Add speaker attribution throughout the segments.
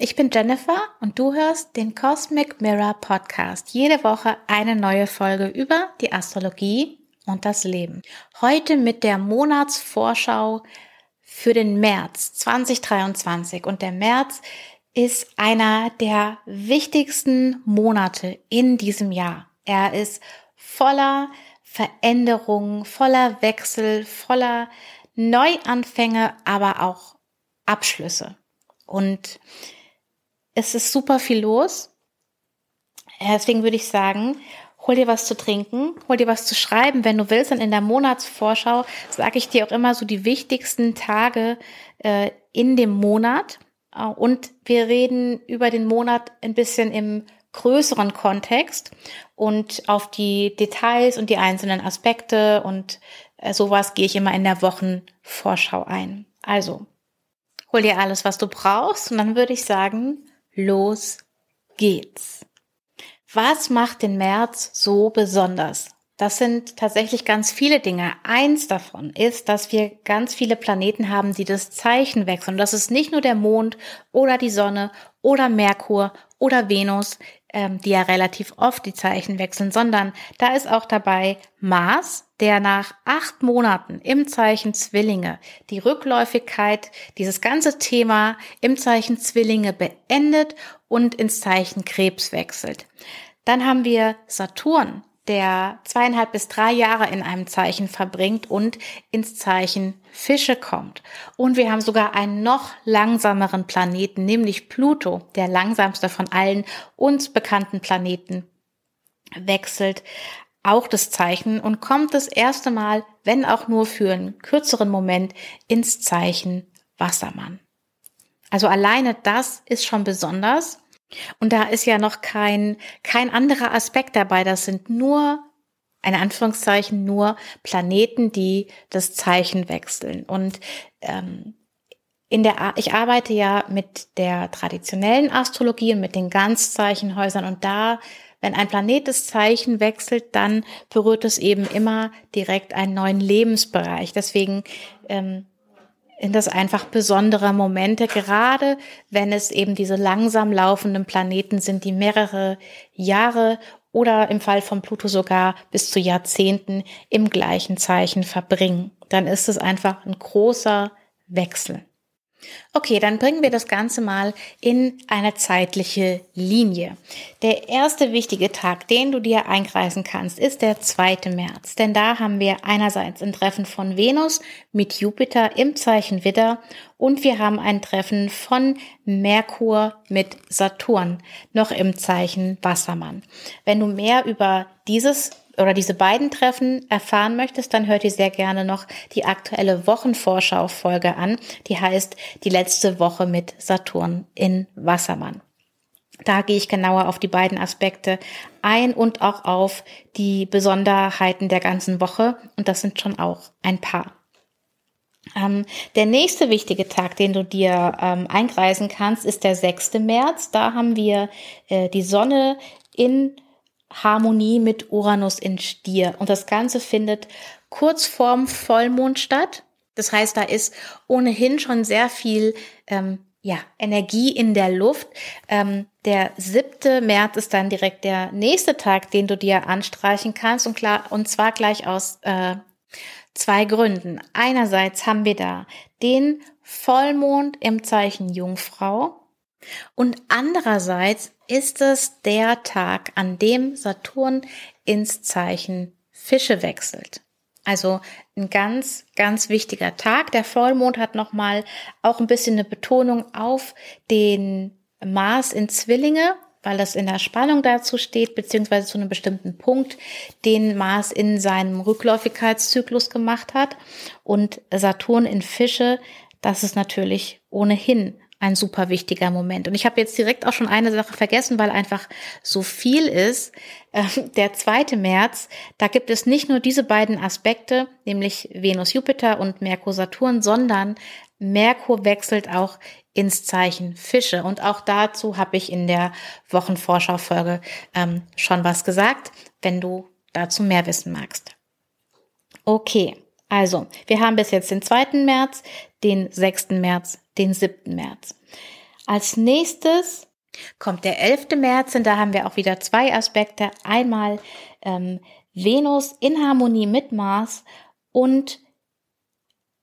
Speaker 1: Ich bin Jennifer und du hörst den Cosmic Mirror Podcast. Jede Woche eine neue Folge über die Astrologie und das Leben. Heute mit der Monatsvorschau für den März 2023. Und der März ist einer der wichtigsten Monate in diesem Jahr. Er ist voller Veränderungen, voller Wechsel, voller Neuanfänge, aber auch Abschlüsse. Und es ist super viel los. Deswegen würde ich sagen, hol dir was zu trinken, hol dir was zu schreiben, wenn du willst. Und in der Monatsvorschau sage ich dir auch immer so die wichtigsten Tage äh, in dem Monat. Und wir reden über den Monat ein bisschen im größeren Kontext und auf die Details und die einzelnen Aspekte und äh, sowas gehe ich immer in der Wochenvorschau ein. Also, hol dir alles, was du brauchst und dann würde ich sagen, los geht's. Was macht den März so besonders? Das sind tatsächlich ganz viele Dinge. Eins davon ist, dass wir ganz viele Planeten haben, die das Zeichen wechseln. Das ist nicht nur der Mond oder die Sonne oder Merkur oder Venus, ähm, die ja relativ oft die Zeichen wechseln, sondern da ist auch dabei Mars, der nach acht Monaten im Zeichen Zwillinge die Rückläufigkeit, dieses ganze Thema im Zeichen Zwillinge beendet und ins Zeichen Krebs wechselt. Dann haben wir Saturn, der zweieinhalb bis drei Jahre in einem Zeichen verbringt und ins Zeichen Fische kommt. Und wir haben sogar einen noch langsameren Planeten, nämlich Pluto, der langsamste von allen uns bekannten Planeten, wechselt auch das Zeichen und kommt das erste Mal, wenn auch nur für einen kürzeren Moment, ins Zeichen Wassermann. Also alleine das ist schon besonders. Und da ist ja noch kein, kein anderer Aspekt dabei. Das sind nur, in Anführungszeichen, nur Planeten, die das Zeichen wechseln. Und ähm, in der, ich arbeite ja mit der traditionellen Astrologie und mit den Ganzzeichenhäusern und da, wenn ein Planet das Zeichen wechselt, dann berührt es eben immer direkt einen neuen Lebensbereich. Deswegen ähm, in das einfach besondere Momente, gerade wenn es eben diese langsam laufenden Planeten sind, die mehrere Jahre oder im Fall von Pluto sogar bis zu Jahrzehnten im gleichen Zeichen verbringen. Dann ist es einfach ein großer Wechsel. Okay, dann bringen wir das Ganze mal in eine zeitliche Linie. Der erste wichtige Tag, den du dir einkreisen kannst, ist der 2. März. Denn da haben wir einerseits ein Treffen von Venus mit Jupiter im Zeichen Widder und wir haben ein Treffen von Merkur mit Saturn noch im Zeichen Wassermann. Wenn du mehr über dieses oder diese beiden Treffen erfahren möchtest, dann hört ihr sehr gerne noch die aktuelle Wochenvorschau-Folge an. Die heißt Die letzte Woche mit Saturn in Wassermann. Da gehe ich genauer auf die beiden Aspekte ein und auch auf die Besonderheiten der ganzen Woche. Und das sind schon auch ein paar. Ähm, der nächste wichtige Tag, den du dir ähm, einkreisen kannst, ist der 6. März. Da haben wir äh, die Sonne in Harmonie mit Uranus in Stier. Und das Ganze findet kurz vorm Vollmond statt. Das heißt, da ist ohnehin schon sehr viel ähm, ja, Energie in der Luft. Ähm, der 7. März ist dann direkt der nächste Tag, den du dir anstreichen kannst. Und, klar, und zwar gleich aus äh, zwei Gründen. Einerseits haben wir da den Vollmond im Zeichen Jungfrau. Und andererseits ist es der Tag, an dem Saturn ins Zeichen Fische wechselt. Also ein ganz, ganz wichtiger Tag. Der Vollmond hat nochmal auch ein bisschen eine Betonung auf den Mars in Zwillinge, weil das in der Spannung dazu steht, beziehungsweise zu einem bestimmten Punkt, den Mars in seinem Rückläufigkeitszyklus gemacht hat. Und Saturn in Fische, das ist natürlich ohnehin ein super wichtiger Moment. Und ich habe jetzt direkt auch schon eine Sache vergessen, weil einfach so viel ist. Ähm, der zweite März, da gibt es nicht nur diese beiden Aspekte, nämlich Venus Jupiter und Merkur Saturn, sondern Merkur wechselt auch ins Zeichen Fische. Und auch dazu habe ich in der Wochenvorschau-Folge ähm, schon was gesagt, wenn du dazu mehr wissen magst. Okay, also wir haben bis jetzt den 2. März, den 6. März, den 7. März. Als nächstes kommt der 11. März und da haben wir auch wieder zwei Aspekte. Einmal ähm, Venus in Harmonie mit Mars und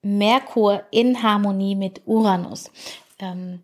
Speaker 1: Merkur in Harmonie mit Uranus. Ähm,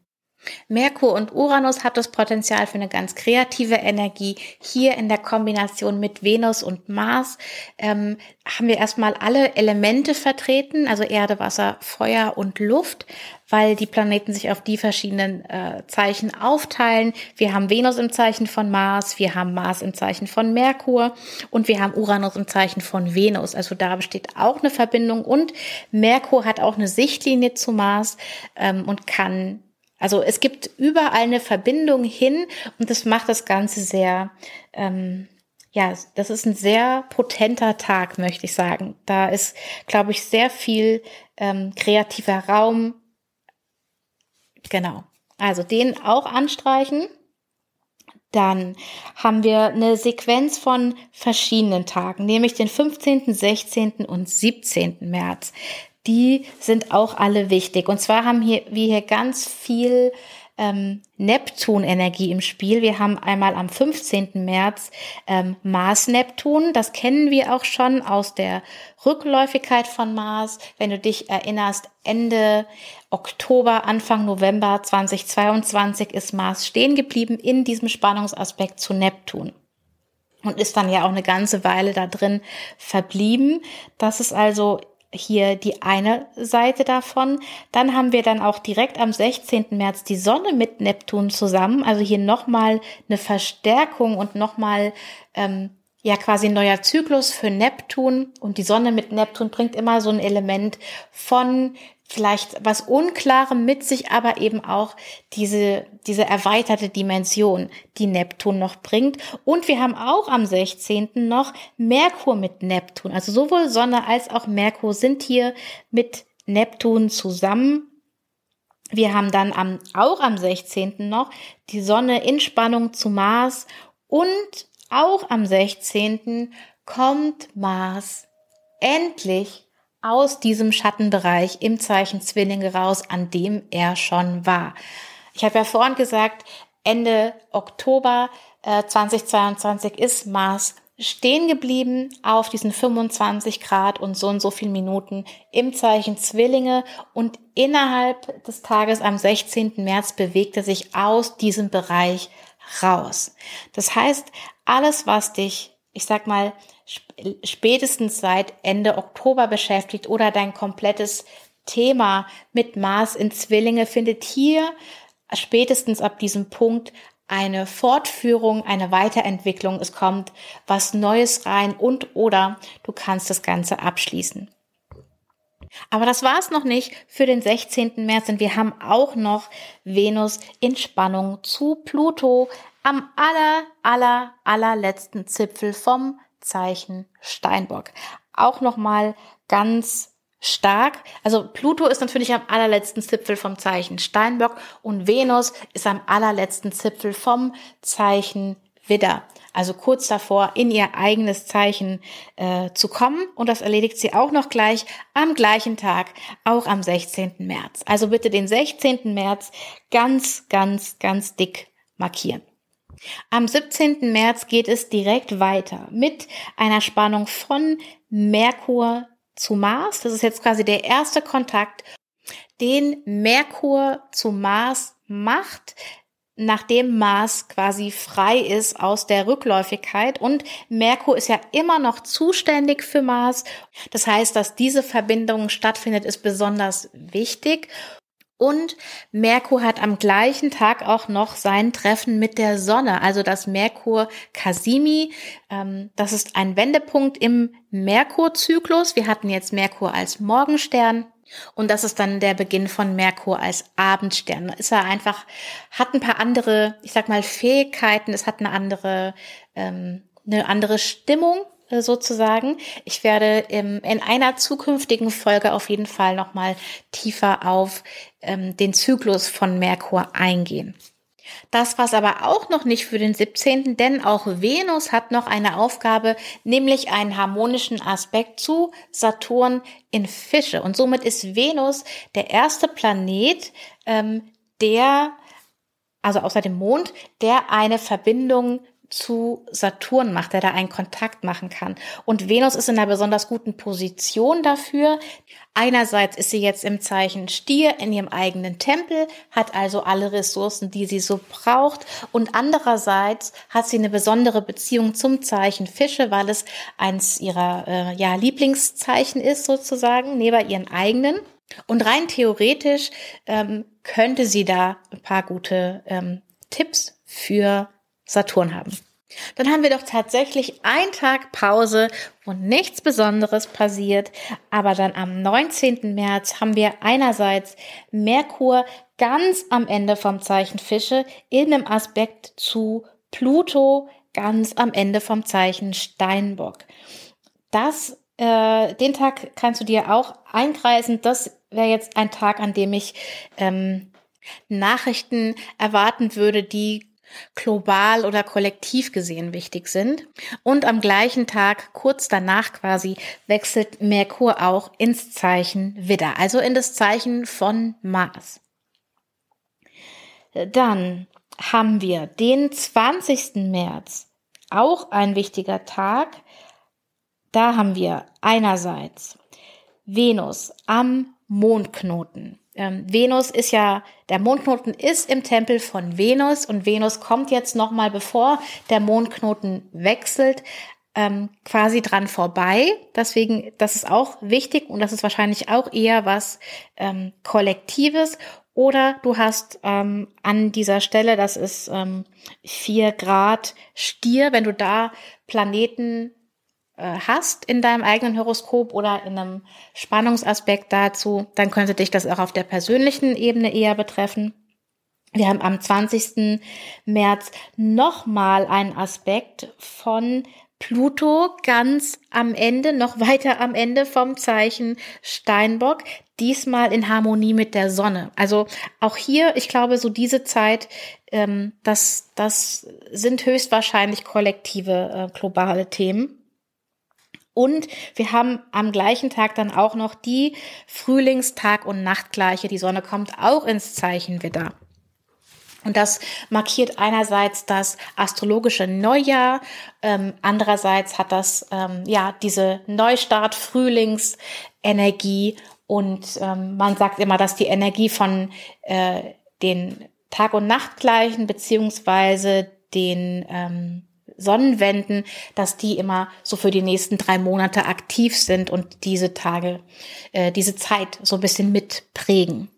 Speaker 1: Merkur und Uranus hat das Potenzial für eine ganz kreative Energie. Hier in der Kombination mit Venus und Mars ähm, haben wir erstmal alle Elemente vertreten, also Erde, Wasser, Feuer und Luft, weil die Planeten sich auf die verschiedenen äh, Zeichen aufteilen. Wir haben Venus im Zeichen von Mars, wir haben Mars im Zeichen von Merkur und wir haben Uranus im Zeichen von Venus. Also da besteht auch eine Verbindung und Merkur hat auch eine Sichtlinie zu Mars ähm, und kann also es gibt überall eine Verbindung hin und das macht das Ganze sehr, ähm, ja, das ist ein sehr potenter Tag, möchte ich sagen. Da ist, glaube ich, sehr viel ähm, kreativer Raum. Genau. Also den auch anstreichen. Dann haben wir eine Sequenz von verschiedenen Tagen, nämlich den 15., 16. und 17. März die sind auch alle wichtig. Und zwar haben hier, wir hier ganz viel ähm, Neptun-Energie im Spiel. Wir haben einmal am 15. März ähm, Mars-Neptun. Das kennen wir auch schon aus der Rückläufigkeit von Mars. Wenn du dich erinnerst, Ende Oktober, Anfang November 2022 ist Mars stehen geblieben in diesem Spannungsaspekt zu Neptun und ist dann ja auch eine ganze Weile da drin verblieben. Das ist also hier die eine Seite davon. Dann haben wir dann auch direkt am 16. März die Sonne mit Neptun zusammen. Also hier nochmal eine Verstärkung und nochmal ähm, ja quasi ein neuer Zyklus für Neptun. Und die Sonne mit Neptun bringt immer so ein Element von vielleicht was Unklarem mit sich, aber eben auch diese, diese erweiterte Dimension, die Neptun noch bringt. Und wir haben auch am 16. noch Merkur mit Neptun. Also sowohl Sonne als auch Merkur sind hier mit Neptun zusammen. Wir haben dann am, auch am 16. noch die Sonne in Spannung zu Mars und auch am 16. kommt Mars endlich aus diesem Schattenbereich im Zeichen Zwillinge raus, an dem er schon war. Ich habe ja vorhin gesagt, Ende Oktober äh, 2022 ist Mars stehen geblieben auf diesen 25 Grad und so und so viel Minuten im Zeichen Zwillinge und innerhalb des Tages am 16. März bewegt er sich aus diesem Bereich raus. Das heißt, alles, was dich, ich sag mal, spätestens seit Ende Oktober beschäftigt oder dein komplettes Thema mit Mars in Zwillinge findet hier spätestens ab diesem Punkt eine Fortführung, eine Weiterentwicklung. Es kommt was Neues rein und oder du kannst das Ganze abschließen. Aber das war es noch nicht für den 16. März, denn wir haben auch noch Venus in Spannung zu Pluto am aller, aller, allerletzten Zipfel vom Zeichen Steinbock. Auch nochmal ganz stark. Also Pluto ist natürlich am allerletzten Zipfel vom Zeichen Steinbock und Venus ist am allerletzten Zipfel vom Zeichen Widder. Also kurz davor, in ihr eigenes Zeichen äh, zu kommen. Und das erledigt sie auch noch gleich am gleichen Tag, auch am 16. März. Also bitte den 16. März ganz, ganz, ganz dick markieren. Am 17. März geht es direkt weiter mit einer Spannung von Merkur zu Mars. Das ist jetzt quasi der erste Kontakt, den Merkur zu Mars macht, nachdem Mars quasi frei ist aus der Rückläufigkeit und Merkur ist ja immer noch zuständig für Mars. Das heißt, dass diese Verbindung stattfindet, ist besonders wichtig und Merkur hat am gleichen Tag auch noch sein Treffen mit der Sonne, also das Merkur Casimi. Ähm, das ist ein Wendepunkt im Merkurzyklus. Wir hatten jetzt Merkur als Morgenstern. Und das ist dann der Beginn von Merkur als Abendstern. Ist er einfach, hat ein paar andere, ich sag mal, Fähigkeiten, es hat eine andere, ähm, eine andere Stimmung äh, sozusagen. Ich werde im, in einer zukünftigen Folge auf jeden Fall nochmal tiefer auf ähm, den Zyklus von Merkur eingehen. Das war's aber auch noch nicht für den 17., denn auch Venus hat noch eine Aufgabe, nämlich einen harmonischen Aspekt zu Saturn in Fische. Und somit ist Venus der erste Planet, ähm, der also außer dem Mond, der eine Verbindung zu Saturn macht, der da einen Kontakt machen kann. Und Venus ist in einer besonders guten Position dafür. Einerseits ist sie jetzt im Zeichen Stier in ihrem eigenen Tempel, hat also alle Ressourcen, die sie so braucht. Und andererseits hat sie eine besondere Beziehung zum Zeichen Fische, weil es eins ihrer äh, ja, Lieblingszeichen ist sozusagen, neben ihren eigenen. Und rein theoretisch ähm, könnte sie da ein paar gute ähm, Tipps für Saturn haben. Dann haben wir doch tatsächlich einen Tag Pause, wo nichts Besonderes passiert. Aber dann am 19. März haben wir einerseits Merkur ganz am Ende vom Zeichen Fische in einem Aspekt zu Pluto ganz am Ende vom Zeichen Steinbock. Das, äh, den Tag kannst du dir auch einkreisen. Das wäre jetzt ein Tag, an dem ich ähm, Nachrichten erwarten würde, die global oder kollektiv gesehen wichtig sind. Und am gleichen Tag, kurz danach quasi, wechselt Merkur auch ins Zeichen Widder, also in das Zeichen von Mars. Dann haben wir den 20. März, auch ein wichtiger Tag. Da haben wir einerseits Venus am Mondknoten. Ähm, Venus ist ja, der Mondknoten ist im Tempel von Venus und Venus kommt jetzt nochmal, bevor der Mondknoten wechselt, ähm, quasi dran vorbei. Deswegen, das ist auch wichtig und das ist wahrscheinlich auch eher was ähm, Kollektives. Oder du hast ähm, an dieser Stelle, das ist ähm, 4 Grad Stier, wenn du da Planeten hast in deinem eigenen Horoskop oder in einem Spannungsaspekt dazu, dann könnte dich das auch auf der persönlichen Ebene eher betreffen. Wir haben am 20. März nochmal einen Aspekt von Pluto ganz am Ende, noch weiter am Ende vom Zeichen Steinbock, diesmal in Harmonie mit der Sonne. Also auch hier, ich glaube, so diese Zeit, ähm, das, das sind höchstwahrscheinlich kollektive äh, globale Themen. Und wir haben am gleichen Tag dann auch noch die Frühlingstag- und Nachtgleiche. Die Sonne kommt auch ins Zeichen Widder. Und das markiert einerseits das astrologische Neujahr, ähm, andererseits hat das ähm, ja diese Neustart, Frühlingsenergie und ähm, man sagt immer, dass die Energie von äh, den Tag- und Nachtgleichen beziehungsweise den ähm, Sonnenwenden, dass die immer so für die nächsten drei Monate aktiv sind und diese Tage, äh, diese Zeit so ein bisschen mitprägen.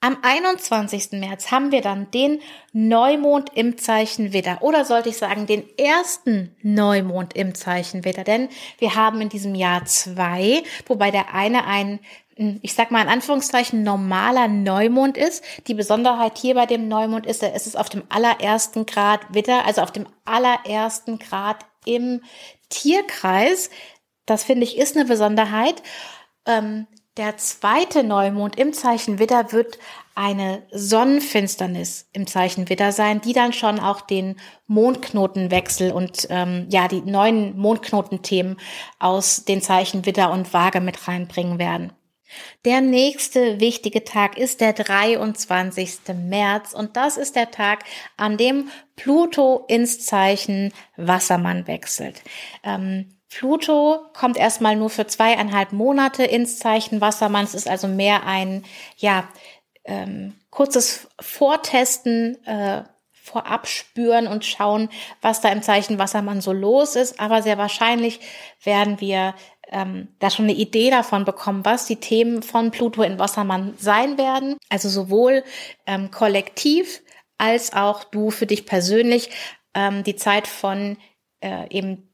Speaker 1: Am 21. März haben wir dann den Neumond im Zeichen Widder oder sollte ich sagen den ersten Neumond im Zeichen Widder, denn wir haben in diesem Jahr zwei, wobei der eine ein ich sag mal in Anführungszeichen, normaler Neumond ist. Die Besonderheit hier bei dem Neumond ist, es ist auf dem allerersten Grad Witter, also auf dem allerersten Grad im Tierkreis. Das finde ich ist eine Besonderheit. Ähm, der zweite Neumond im Zeichen Widder wird eine Sonnenfinsternis im Zeichen Widder sein, die dann schon auch den Mondknotenwechsel und ähm, ja die neuen Mondknotenthemen aus den Zeichen Widder und Waage mit reinbringen werden. Der nächste wichtige Tag ist der 23. März und das ist der Tag, an dem Pluto ins Zeichen Wassermann wechselt. Ähm, Pluto kommt erstmal nur für zweieinhalb Monate ins Zeichen Wassermann. Es ist also mehr ein, ja, ähm, kurzes Vortesten, äh, vorab spüren und schauen, was da im Zeichen Wassermann so los ist. Aber sehr wahrscheinlich werden wir ähm, da schon eine Idee davon bekommen, was die Themen von Pluto in Wassermann sein werden. Also sowohl ähm, kollektiv als auch du für dich persönlich ähm, die Zeit von äh, eben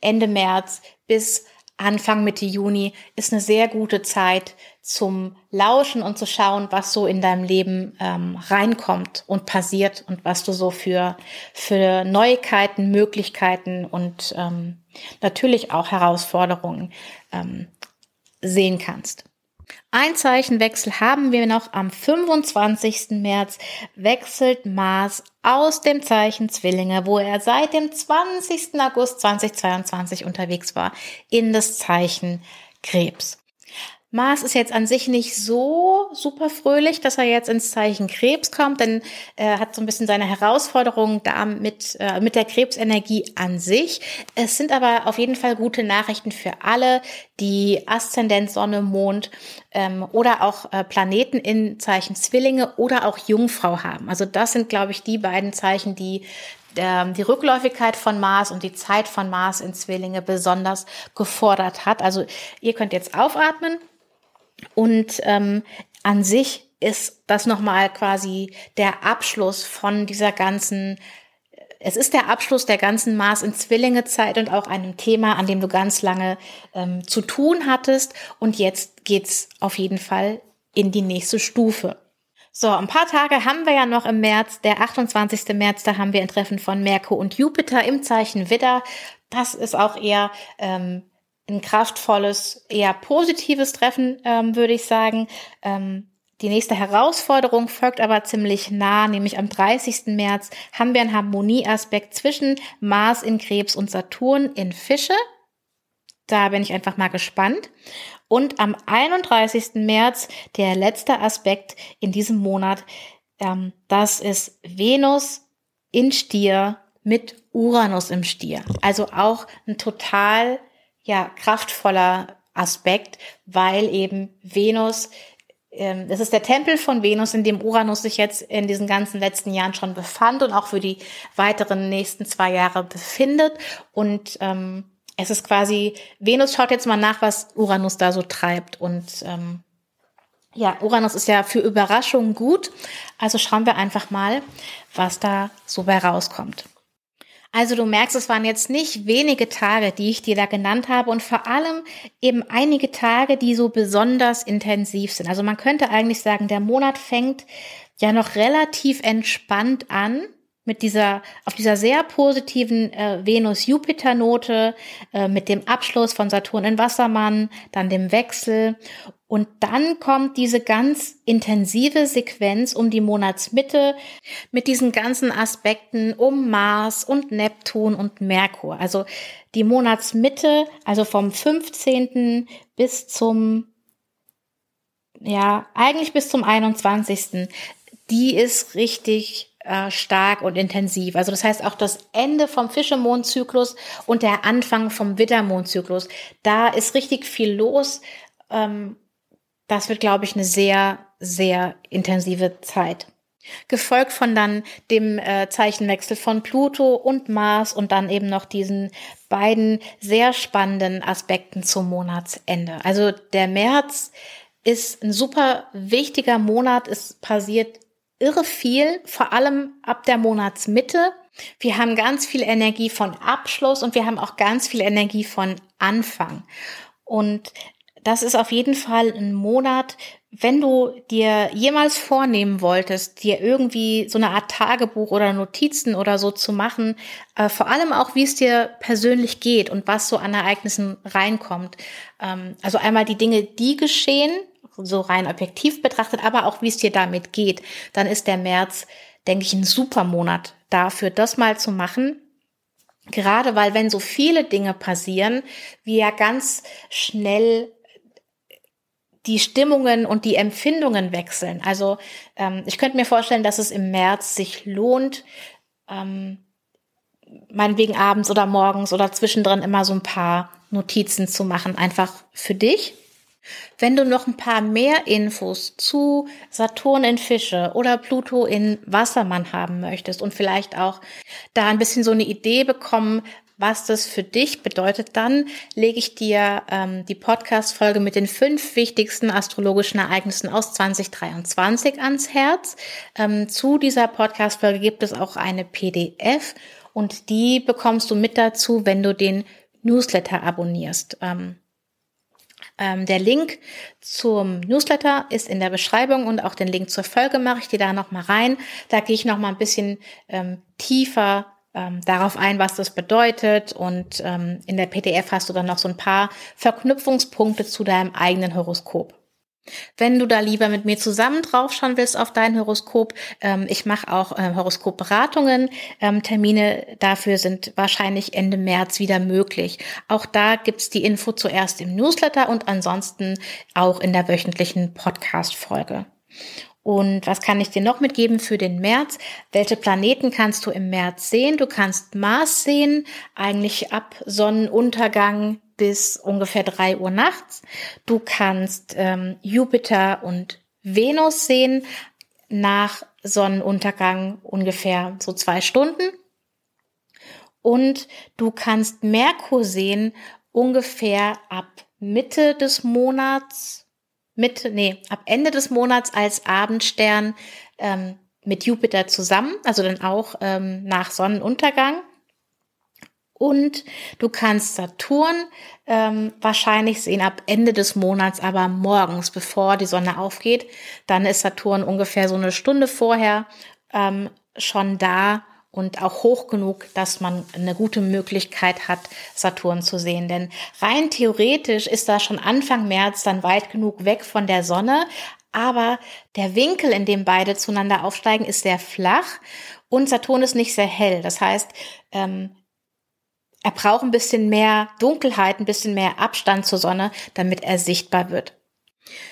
Speaker 1: Ende März bis Anfang Mitte Juni ist eine sehr gute Zeit zum Lauschen und zu schauen, was so in deinem Leben ähm, reinkommt und passiert und was du so für, für Neuigkeiten, Möglichkeiten und ähm, natürlich auch Herausforderungen ähm, sehen kannst. Ein Zeichenwechsel haben wir noch am 25. März wechselt Mars aus dem Zeichen Zwillinge, wo er seit dem 20. August 2022 unterwegs war, in das Zeichen Krebs. Mars ist jetzt an sich nicht so super fröhlich, dass er jetzt ins Zeichen Krebs kommt, denn er hat so ein bisschen seine Herausforderungen da mit, äh, mit der Krebsenergie an sich. Es sind aber auf jeden Fall gute Nachrichten für alle, die Aszendent Sonne, Mond ähm, oder auch äh, Planeten in Zeichen Zwillinge oder auch Jungfrau haben. Also das sind, glaube ich, die beiden Zeichen, die ähm, die Rückläufigkeit von Mars und die Zeit von Mars in Zwillinge besonders gefordert hat. Also ihr könnt jetzt aufatmen und ähm, an sich ist das nochmal quasi der Abschluss von dieser ganzen es ist der Abschluss der ganzen Mars in Zwillinge Zeit und auch einem Thema, an dem du ganz lange ähm, zu tun hattest. Und jetzt geht's auf jeden Fall in die nächste Stufe. So, ein paar Tage haben wir ja noch im März. Der 28. März, da haben wir ein Treffen von Merkur und Jupiter im Zeichen Widder. Das ist auch eher ähm, ein kraftvolles, eher positives Treffen, ähm, würde ich sagen. Ähm, die nächste Herausforderung folgt aber ziemlich nah, nämlich am 30. März haben wir einen Harmonieaspekt zwischen Mars in Krebs und Saturn in Fische. Da bin ich einfach mal gespannt. Und am 31. März, der letzte Aspekt in diesem Monat, ähm, das ist Venus in Stier mit Uranus im Stier. Also auch ein total ja, kraftvoller Aspekt, weil eben Venus, ähm, das ist der Tempel von Venus, in dem Uranus sich jetzt in diesen ganzen letzten Jahren schon befand und auch für die weiteren nächsten zwei Jahre befindet. Und ähm, es ist quasi, Venus schaut jetzt mal nach, was Uranus da so treibt. Und ähm, ja, Uranus ist ja für Überraschungen gut. Also schauen wir einfach mal, was da so bei rauskommt. Also du merkst, es waren jetzt nicht wenige Tage, die ich dir da genannt habe und vor allem eben einige Tage, die so besonders intensiv sind. Also man könnte eigentlich sagen, der Monat fängt ja noch relativ entspannt an mit dieser, auf dieser sehr positiven äh, Venus-Jupiter-Note, äh, mit dem Abschluss von Saturn in Wassermann, dann dem Wechsel. Und dann kommt diese ganz intensive Sequenz um die Monatsmitte mit diesen ganzen Aspekten um Mars und Neptun und Merkur. Also die Monatsmitte, also vom 15. bis zum, ja, eigentlich bis zum 21. Die ist richtig äh, stark und intensiv. Also das heißt auch das Ende vom Fischemondzyklus und der Anfang vom Widdermondzyklus. Da ist richtig viel los. Ähm, das wird, glaube ich, eine sehr, sehr intensive Zeit. Gefolgt von dann dem äh, Zeichenwechsel von Pluto und Mars und dann eben noch diesen beiden sehr spannenden Aspekten zum Monatsende. Also der März ist ein super wichtiger Monat. Es passiert irre viel, vor allem ab der Monatsmitte. Wir haben ganz viel Energie von Abschluss und wir haben auch ganz viel Energie von Anfang. Und das ist auf jeden Fall ein Monat, wenn du dir jemals vornehmen wolltest, dir irgendwie so eine Art Tagebuch oder Notizen oder so zu machen, äh, vor allem auch, wie es dir persönlich geht und was so an Ereignissen reinkommt. Ähm, also einmal die Dinge, die geschehen so rein objektiv betrachtet, aber auch wie es dir damit geht, dann ist der März, denke ich, ein super Monat dafür, das mal zu machen. Gerade weil, wenn so viele Dinge passieren, wir ja ganz schnell die Stimmungen und die Empfindungen wechseln. Also ähm, ich könnte mir vorstellen, dass es im März sich lohnt, ähm, meinetwegen abends oder morgens oder zwischendrin immer so ein paar Notizen zu machen, einfach für dich wenn du noch ein paar mehr Infos zu Saturn in Fische oder Pluto in Wassermann haben möchtest und vielleicht auch da ein bisschen so eine Idee bekommen, was das für dich bedeutet, dann lege ich dir ähm, die Podcast-Folge mit den fünf wichtigsten astrologischen Ereignissen aus 2023 ans Herz. Ähm, zu dieser Podcast-Folge gibt es auch eine PDF und die bekommst du mit dazu, wenn du den Newsletter abonnierst. Ähm, ähm, der Link zum Newsletter ist in der Beschreibung und auch den Link zur Folge mache ich dir da nochmal rein. Da gehe ich nochmal ein bisschen ähm, tiefer ähm, darauf ein, was das bedeutet. Und ähm, in der PDF hast du dann noch so ein paar Verknüpfungspunkte zu deinem eigenen Horoskop. Wenn du da lieber mit mir zusammen draufschauen willst auf dein Horoskop, ähm, ich mache auch äh, Horoskopberatungen. Ähm, Termine dafür sind wahrscheinlich Ende März wieder möglich. Auch da gibt's die Info zuerst im Newsletter und ansonsten auch in der wöchentlichen Podcast-Folge. Und was kann ich dir noch mitgeben für den März? Welche Planeten kannst du im März sehen? Du kannst Mars sehen, eigentlich ab Sonnenuntergang bis ungefähr drei Uhr nachts. Du kannst ähm, Jupiter und Venus sehen nach Sonnenuntergang ungefähr so zwei Stunden. Und du kannst Merkur sehen ungefähr ab Mitte des Monats Mitte, nee, ab Ende des Monats als Abendstern ähm, mit Jupiter zusammen, also dann auch ähm, nach Sonnenuntergang. Und du kannst Saturn ähm, wahrscheinlich sehen ab Ende des Monats, aber morgens, bevor die Sonne aufgeht. Dann ist Saturn ungefähr so eine Stunde vorher ähm, schon da und auch hoch genug, dass man eine gute Möglichkeit hat, Saturn zu sehen. Denn rein theoretisch ist da schon Anfang März dann weit genug weg von der Sonne, aber der Winkel, in dem beide zueinander aufsteigen, ist sehr flach und Saturn ist nicht sehr hell. Das heißt, ähm, er braucht ein bisschen mehr Dunkelheit, ein bisschen mehr Abstand zur Sonne, damit er sichtbar wird.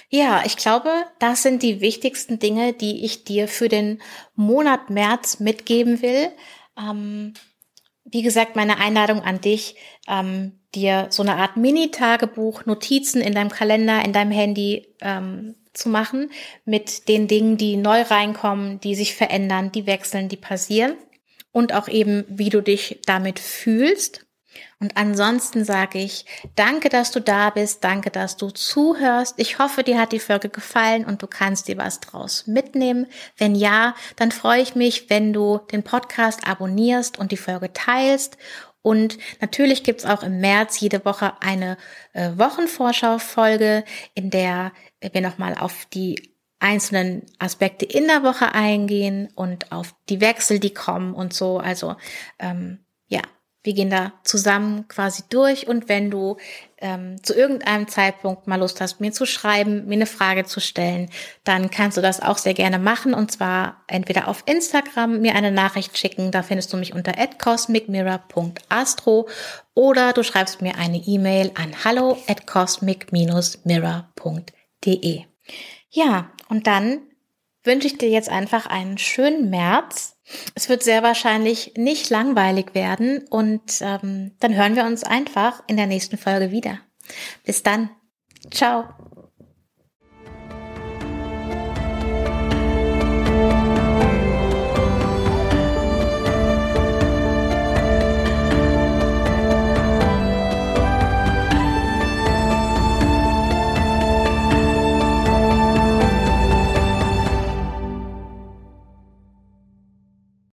Speaker 1: Ja, ich glaube, das sind die wichtigsten Dinge, die ich dir für den Monat März mitgeben will. Ähm, wie gesagt, meine Einladung an dich, ähm, dir so eine Art Mini-Tagebuch, Notizen in deinem Kalender, in deinem Handy ähm, zu machen mit den Dingen, die neu reinkommen, die sich verändern, die wechseln, die passieren und auch eben, wie du dich damit fühlst. Und ansonsten sage ich, danke, dass du da bist, danke, dass du zuhörst. Ich hoffe, dir hat die Folge gefallen und du kannst dir was draus mitnehmen. Wenn ja, dann freue ich mich, wenn du den Podcast abonnierst und die Folge teilst. Und natürlich gibt's auch im März jede Woche eine äh, Wochenvorschau-Folge, in der wir nochmal auf die einzelnen Aspekte in der Woche eingehen und auf die Wechsel, die kommen und so. Also ähm, ja, wir gehen da zusammen quasi durch und wenn du ähm, zu irgendeinem Zeitpunkt mal Lust hast, mir zu schreiben, mir eine Frage zu stellen, dann kannst du das auch sehr gerne machen und zwar entweder auf Instagram mir eine Nachricht schicken, da findest du mich unter cosmicmirror.astro oder du schreibst mir eine E-Mail an hallo at cosmic-mirror.de. Ja, und dann wünsche ich dir jetzt einfach einen schönen März es wird sehr wahrscheinlich nicht langweilig werden und ähm, dann hören wir uns einfach in der nächsten Folge wieder. Bis dann. Ciao.